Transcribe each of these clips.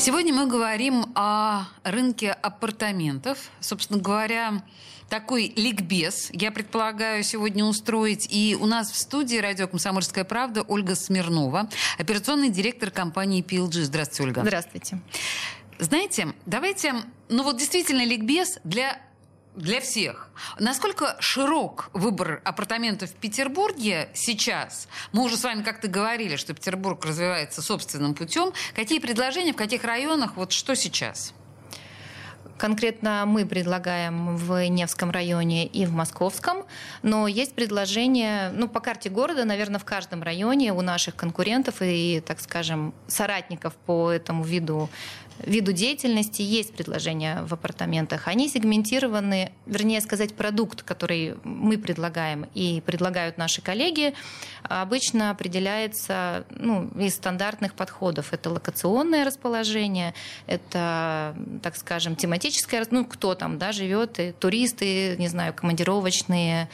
Сегодня мы говорим о рынке апартаментов. Собственно говоря, такой ликбез, я предполагаю, сегодня устроить. И у нас в студии радио «Комсомольская правда» Ольга Смирнова, операционный директор компании PLG. Здравствуйте, Ольга. Здравствуйте. Знаете, давайте, ну вот действительно ликбез для для всех. Насколько широк выбор апартаментов в Петербурге сейчас? Мы уже с вами как-то говорили, что Петербург развивается собственным путем. Какие предложения, в каких районах, вот что сейчас? Конкретно мы предлагаем в Невском районе и в Московском, но есть предложения, ну, по карте города, наверное, в каждом районе у наших конкурентов и, так скажем, соратников по этому виду виду деятельности есть предложения в апартаментах. Они сегментированы, вернее сказать, продукт, который мы предлагаем и предлагают наши коллеги, обычно определяется ну, из стандартных подходов. Это локационное расположение, это, так скажем, тематическое, ну, кто там да, живет, туристы, не знаю, командировочные,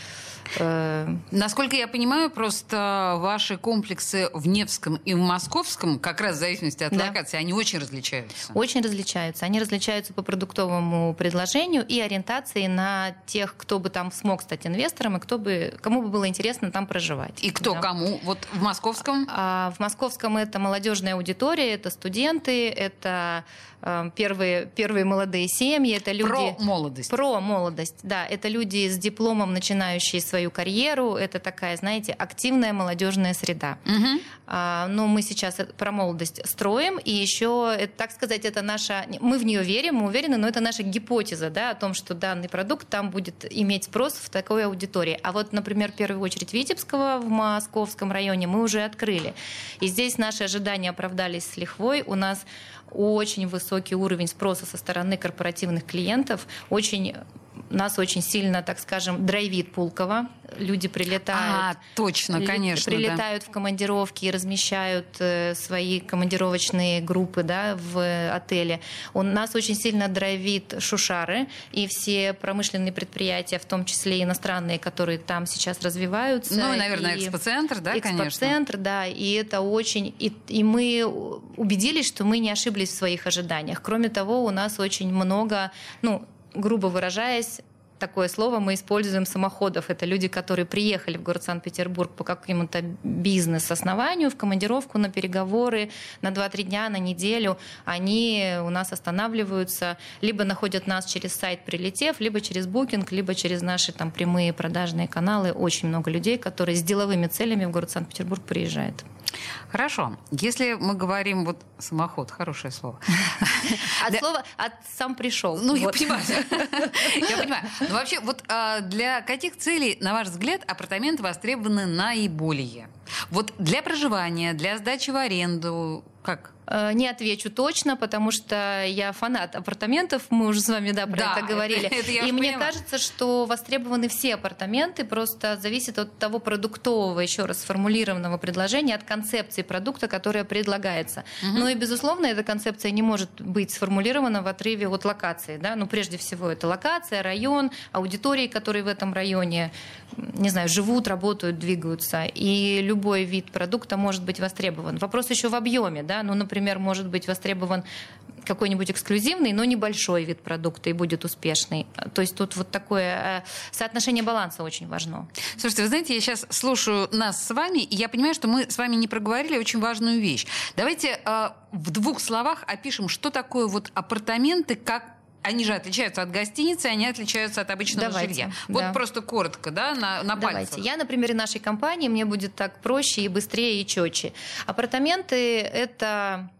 Э, насколько я понимаю, просто ваши комплексы в Невском и в Московском, как раз в зависимости от да. локации, они очень различаются. Очень различаются. Они различаются по продуктовому предложению и ориентации на тех, кто бы там смог стать инвестором и кто бы, кому бы было интересно там проживать. И кто да. кому? Вот в Московском? А, в Московском это молодежная аудитория, это студенты, это э, первые, первые молодые семьи, это люди... Про молодость. Про молодость, да. Это люди с дипломом, начинающие свою свою карьеру. Это такая, знаете, активная молодежная среда. Угу. А, но мы сейчас про молодость строим, и еще, так сказать, это наша... Мы в нее верим, мы уверены, но это наша гипотеза да, о том, что данный продукт там будет иметь спрос в такой аудитории. А вот, например, в первую очередь Витебского в Московском районе мы уже открыли. И здесь наши ожидания оправдались с лихвой. У нас очень высокий уровень спроса со стороны корпоративных клиентов, очень нас очень сильно, так скажем, драйвит Пулково. Люди прилетают. А, точно, конечно. Прилетают да. в командировки и размещают э, свои командировочные группы да, в отеле. У нас очень сильно драйвит Шушары и все промышленные предприятия, в том числе иностранные, которые там сейчас развиваются. Ну, и, наверное, экспоцентр, да, экспоцентр, конечно. Экспоцентр, да, и это очень... И, и мы убедились, что мы не ошиблись в своих ожиданиях. Кроме того, у нас очень много, ну, грубо выражаясь, такое слово мы используем самоходов. Это люди, которые приехали в город Санкт-Петербург по какому-то бизнес-основанию, в командировку на переговоры на 2-3 дня, на неделю. Они у нас останавливаются, либо находят нас через сайт «Прилетев», либо через букинг, либо через наши там прямые продажные каналы. Очень много людей, которые с деловыми целями в город Санкт-Петербург приезжают. Хорошо. Если мы говорим вот самоход, хорошее слово. От слова от сам пришел. Ну, я понимаю. Я понимаю. Но вообще, вот а, для каких целей, на ваш взгляд, апартаменты востребованы наиболее? Вот для проживания, для сдачи в аренду, как? Э, не отвечу точно, потому что я фанат апартаментов, мы уже с вами да, про да, это говорили. Это, это и мне поняла. кажется, что востребованы все апартаменты, просто зависит от того продуктового, еще раз сформулированного предложения, от концепции продукта, которая предлагается. Угу. Но и, безусловно, эта концепция не может быть сформулирована в отрыве от локации. Да? Ну, прежде всего, это локация, район, аудитории, которые в этом районе, не знаю, живут, работают, двигаются. И любой вид продукта может быть востребован. Вопрос еще в объеме. Да? Ну, например, может быть востребован какой-нибудь эксклюзивный, но небольшой вид продукта и будет успешный. То есть тут вот такое э, соотношение баланса очень важно. Слушайте, вы знаете, я сейчас слушаю нас с вами, и я понимаю, что мы с вами не проговорили очень важную вещь. Давайте э, в двух словах опишем, что такое вот апартаменты как они же отличаются от гостиницы, они отличаются от обычного Давайте, жилья. Вот да. просто коротко, да, на, на Давайте. пальцах. Я на примере нашей компании, мне будет так проще и быстрее, и четче. Апартаменты – это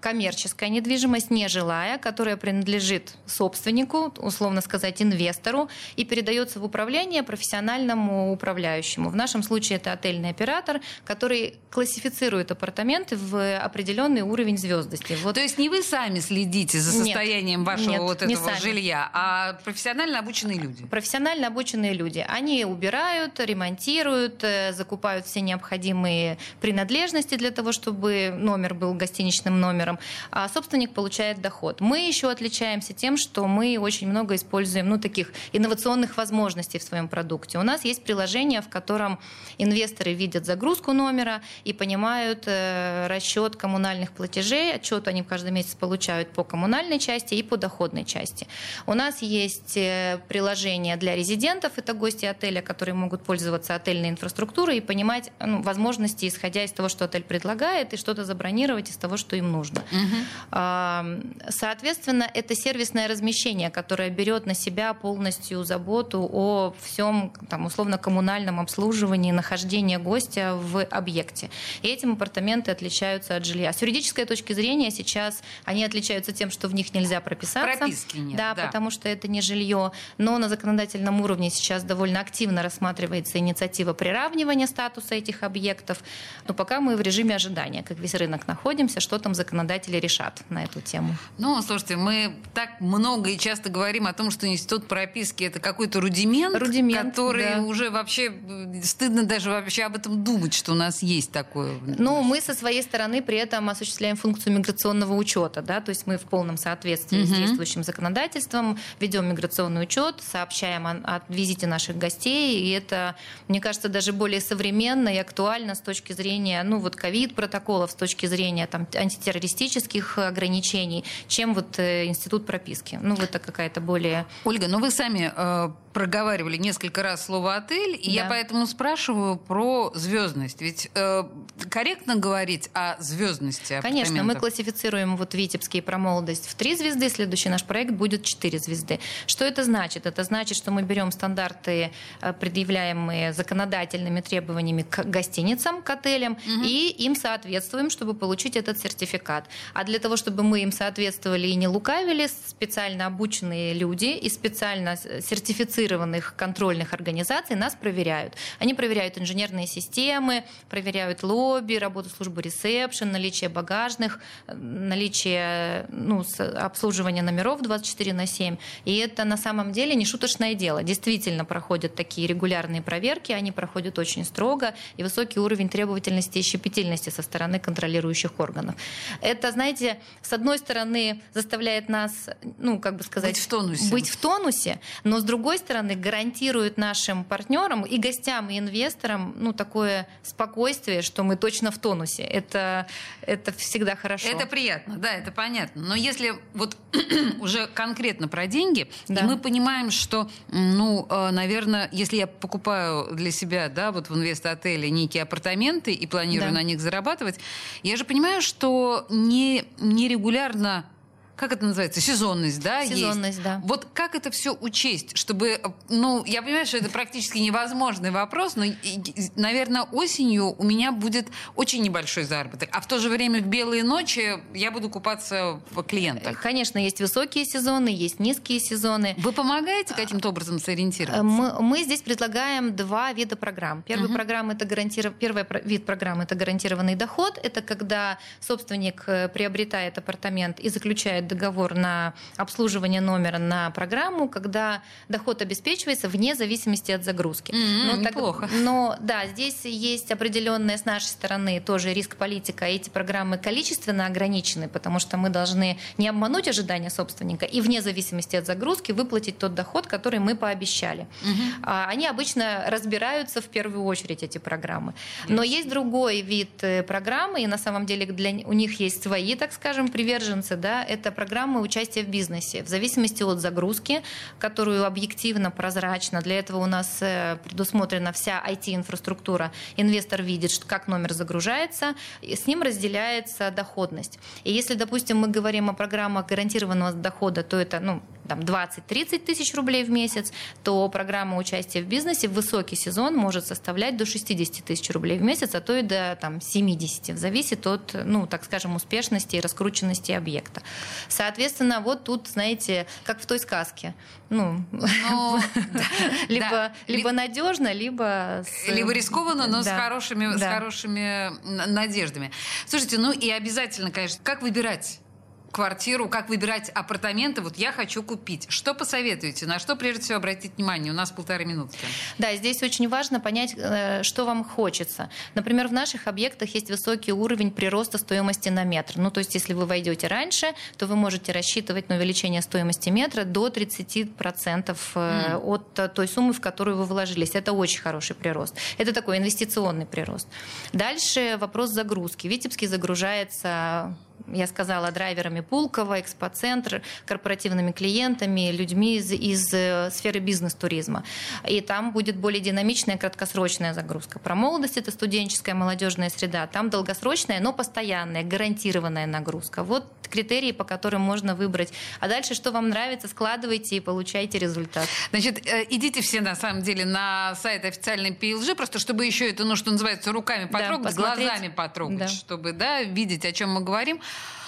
коммерческая недвижимость, нежилая, которая принадлежит собственнику, условно сказать, инвестору, и передается в управление профессиональному управляющему. В нашем случае это отельный оператор, который классифицирует апартаменты в определенный уровень звездности. Вот. То есть не вы сами следите за состоянием нет, вашего нет, вот этого жилья, а профессионально обученные люди? Профессионально обученные люди. Они убирают, ремонтируют, э, закупают все необходимые принадлежности для того, чтобы номер был гостиничным личным номером, а собственник получает доход. Мы еще отличаемся тем, что мы очень много используем ну, таких инновационных возможностей в своем продукте. У нас есть приложение, в котором инвесторы видят загрузку номера и понимают э, расчет коммунальных платежей. Отчет они каждый месяц получают по коммунальной части и по доходной части. У нас есть э, приложение для резидентов, это гости отеля, которые могут пользоваться отельной инфраструктурой и понимать ну, возможности, исходя из того, что отель предлагает, и что-то забронировать из того, что им нужно. Угу. Соответственно, это сервисное размещение, которое берет на себя полностью заботу о всем, там, условно, коммунальном обслуживании, нахождении гостя в объекте. И этим апартаменты отличаются от жилья. С юридической точки зрения сейчас они отличаются тем, что в них нельзя прописаться. Прописки нет. Да, да, потому что это не жилье. Но на законодательном уровне сейчас довольно активно рассматривается инициатива приравнивания статуса этих объектов. Но пока мы в режиме ожидания, как весь рынок находимся, что там законодатели решат на эту тему. Ну, слушайте, мы так много и часто говорим о том, что институт прописки это какой-то рудимент, рудимент который да. уже вообще стыдно даже вообще об этом думать, что у нас есть такое. Ну, мы со своей стороны при этом осуществляем функцию миграционного учета, да, то есть мы в полном соответствии угу. с действующим законодательством ведем миграционный учет, сообщаем о, о визите наших гостей, и это, мне кажется, даже более современно и актуально с точки зрения, ну, вот ковид-протоколов, с точки зрения там антитеррористических ограничений, чем вот э, институт прописки. Ну, это какая-то более... Ольга, но ну вы сами э, проговаривали несколько раз слово отель, и да. я поэтому спрашиваю про звездность. Ведь э, корректно говорить о звездности Конечно, мы классифицируем вот Витебский про молодость в три звезды, следующий наш проект будет четыре звезды. Что это значит? Это значит, что мы берем стандарты, э, предъявляемые законодательными требованиями к гостиницам, к отелям, угу. и им соответствуем, чтобы получить этот сертификат. А для того, чтобы мы им соответствовали и не лукавили, специально обученные люди и специально сертифицированные сертифицированных контрольных организаций нас проверяют. Они проверяют инженерные системы, проверяют лобби, работу службы ресепшн, наличие багажных, наличие ну, обслуживания номеров 24 на 7. И это на самом деле не шуточное дело. Действительно проходят такие регулярные проверки, они проходят очень строго, и высокий уровень требовательности и щепетильности со стороны контролирующих органов. Это, знаете, с одной стороны заставляет нас, ну, как бы сказать, быть в тонусе, быть в тонусе но с другой стороны стороны, гарантирует нашим партнерам и гостям, и инвесторам ну, такое спокойствие, что мы точно в тонусе. Это, это всегда хорошо. Это приятно, да, это понятно. Но если вот уже конкретно про деньги, да. и мы понимаем, что, ну, э, наверное, если я покупаю для себя, да, вот в инвест-отеле некие апартаменты и планирую да. на них зарабатывать, я же понимаю, что не, нерегулярно как это называется, сезонность, да, сезонность, есть. да. Вот как это все учесть, чтобы, ну, я понимаю, что это практически невозможный вопрос, но, наверное, осенью у меня будет очень небольшой заработок, а в то же время в белые ночи я буду купаться в клиентах. Конечно, есть высокие сезоны, есть низкие сезоны. Вы помогаете каким-то образом сориентироваться? Мы, мы здесь предлагаем два вида программ. Первый uh-huh. программа это гарантиров... Первый вид программы это гарантированный доход. Это когда собственник э, приобретает апартамент и заключает заключает договор на обслуживание номера на программу, когда доход обеспечивается вне зависимости от загрузки. Mm-hmm, но неплохо. Так, но да, здесь есть определенная с нашей стороны тоже риск политика. Эти программы количественно ограничены, потому что мы должны не обмануть ожидания собственника и вне зависимости от загрузки выплатить тот доход, который мы пообещали. Mm-hmm. Они обычно разбираются в первую очередь эти программы. Но есть другой вид э, программы, и на самом деле для, у них есть свои, так скажем, приверженцы. Да, это программы участия в бизнесе. В зависимости от загрузки, которую объективно, прозрачно, для этого у нас э, предусмотрена вся IT-инфраструктура. Инвестор видит, как номер загружается, и с ним разделяется доходность. И если, допустим, мы говорим о программах гарантированного дохода, то это ну, там, 20-30 тысяч рублей в месяц, то программа участия в бизнесе в высокий сезон может составлять до 60 тысяч рублей в месяц, а то и до там, 70, зависит от, ну, так скажем, успешности и раскрученности объекта. Соответственно, вот тут, знаете, как в той сказке, ну, ну либо, либо надежно, либо... Либо рискованно, но с хорошими, с хорошими надеждами. Слушайте, ну и обязательно, конечно, как выбирать квартиру, как выбирать апартаменты. Вот я хочу купить. Что посоветуете? На что прежде всего обратить внимание? У нас полторы минутки. Да, здесь очень важно понять, э, что вам хочется. Например, в наших объектах есть высокий уровень прироста стоимости на метр. Ну, то есть, если вы войдете раньше, то вы можете рассчитывать на увеличение стоимости метра до 30% mm. от той суммы, в которую вы вложились. Это очень хороший прирост. Это такой инвестиционный прирост. Дальше вопрос загрузки. Витебский загружается я сказала, драйверами Пулково, экспоцентр, корпоративными клиентами, людьми из, из э, сферы бизнес-туризма. И там будет более динамичная краткосрочная загрузка. Про молодость это студенческая молодежная среда. Там долгосрочная, но постоянная, гарантированная нагрузка. Вот критерии, по которым можно выбрать. А дальше, что вам нравится, складывайте и получайте результат. Значит, э, идите все, на самом деле, на сайт официальной PLG, просто чтобы еще это, ну, что называется, руками потрогать, да, глазами потрогать, да. чтобы, да, видеть, о чем мы говорим.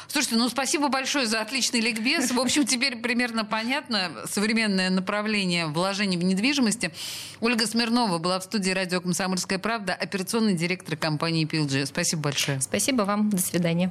Слушайте, ну спасибо большое за отличный ликбез. В общем, теперь примерно понятно современное направление вложений в недвижимости. Ольга Смирнова была в студии радио «Комсомольская правда», операционный директор компании PLG. Спасибо большое. Спасибо вам. До свидания.